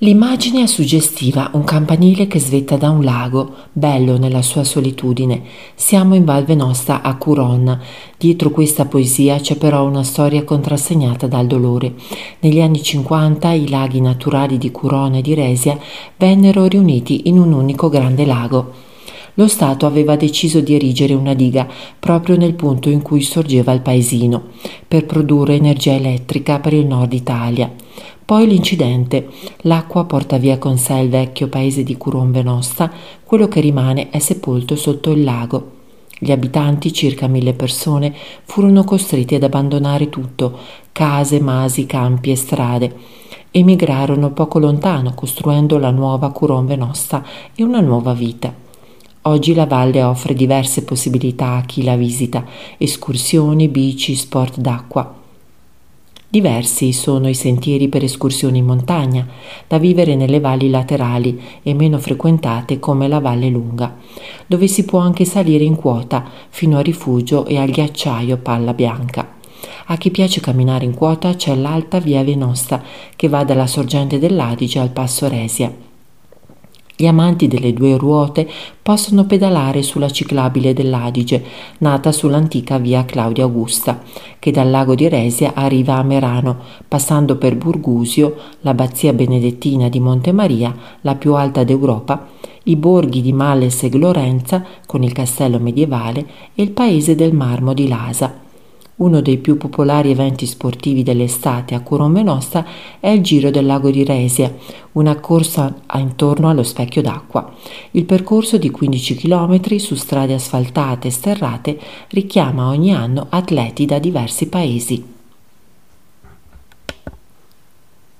L'immagine è suggestiva, un campanile che svetta da un lago, bello nella sua solitudine. Siamo in Val Venosta a Curon. Dietro questa poesia c'è però una storia contrassegnata dal dolore. Negli anni 50 i laghi naturali di Curon e di Resia vennero riuniti in un unico grande lago. Lo Stato aveva deciso di erigere una diga proprio nel punto in cui sorgeva il paesino, per produrre energia elettrica per il nord Italia. Poi l'incidente. L'acqua porta via con sé il vecchio paese di Curon Venosta, quello che rimane è sepolto sotto il lago. Gli abitanti, circa mille persone, furono costretti ad abbandonare tutto, case, masi, campi e strade. Emigrarono poco lontano, costruendo la nuova Curon Venosta e una nuova vita. Oggi la valle offre diverse possibilità a chi la visita, escursioni, bici, sport d'acqua. Diversi sono i sentieri per escursioni in montagna, da vivere nelle valli laterali e meno frequentate come la Valle Lunga, dove si può anche salire in quota fino a rifugio e al ghiacciaio Palla Bianca. A chi piace camminare in quota c'è l'alta via Venosta che va dalla sorgente dell'Adige al passo Resia gli amanti delle due ruote possono pedalare sulla ciclabile dell'Adige, nata sull'antica via Claudia Augusta, che dal lago di Resia arriva a Merano, passando per Burgusio, l'abbazia benedettina di Montemaria, la più alta d'Europa, i borghi di Malles e Glorenza, con il castello medievale, e il paese del marmo di Lasa. Uno dei più popolari eventi sportivi dell'estate a Curomenosta è il Giro del Lago di Resia, una corsa intorno allo specchio d'acqua. Il percorso di 15 km su strade asfaltate e sterrate richiama ogni anno atleti da diversi paesi.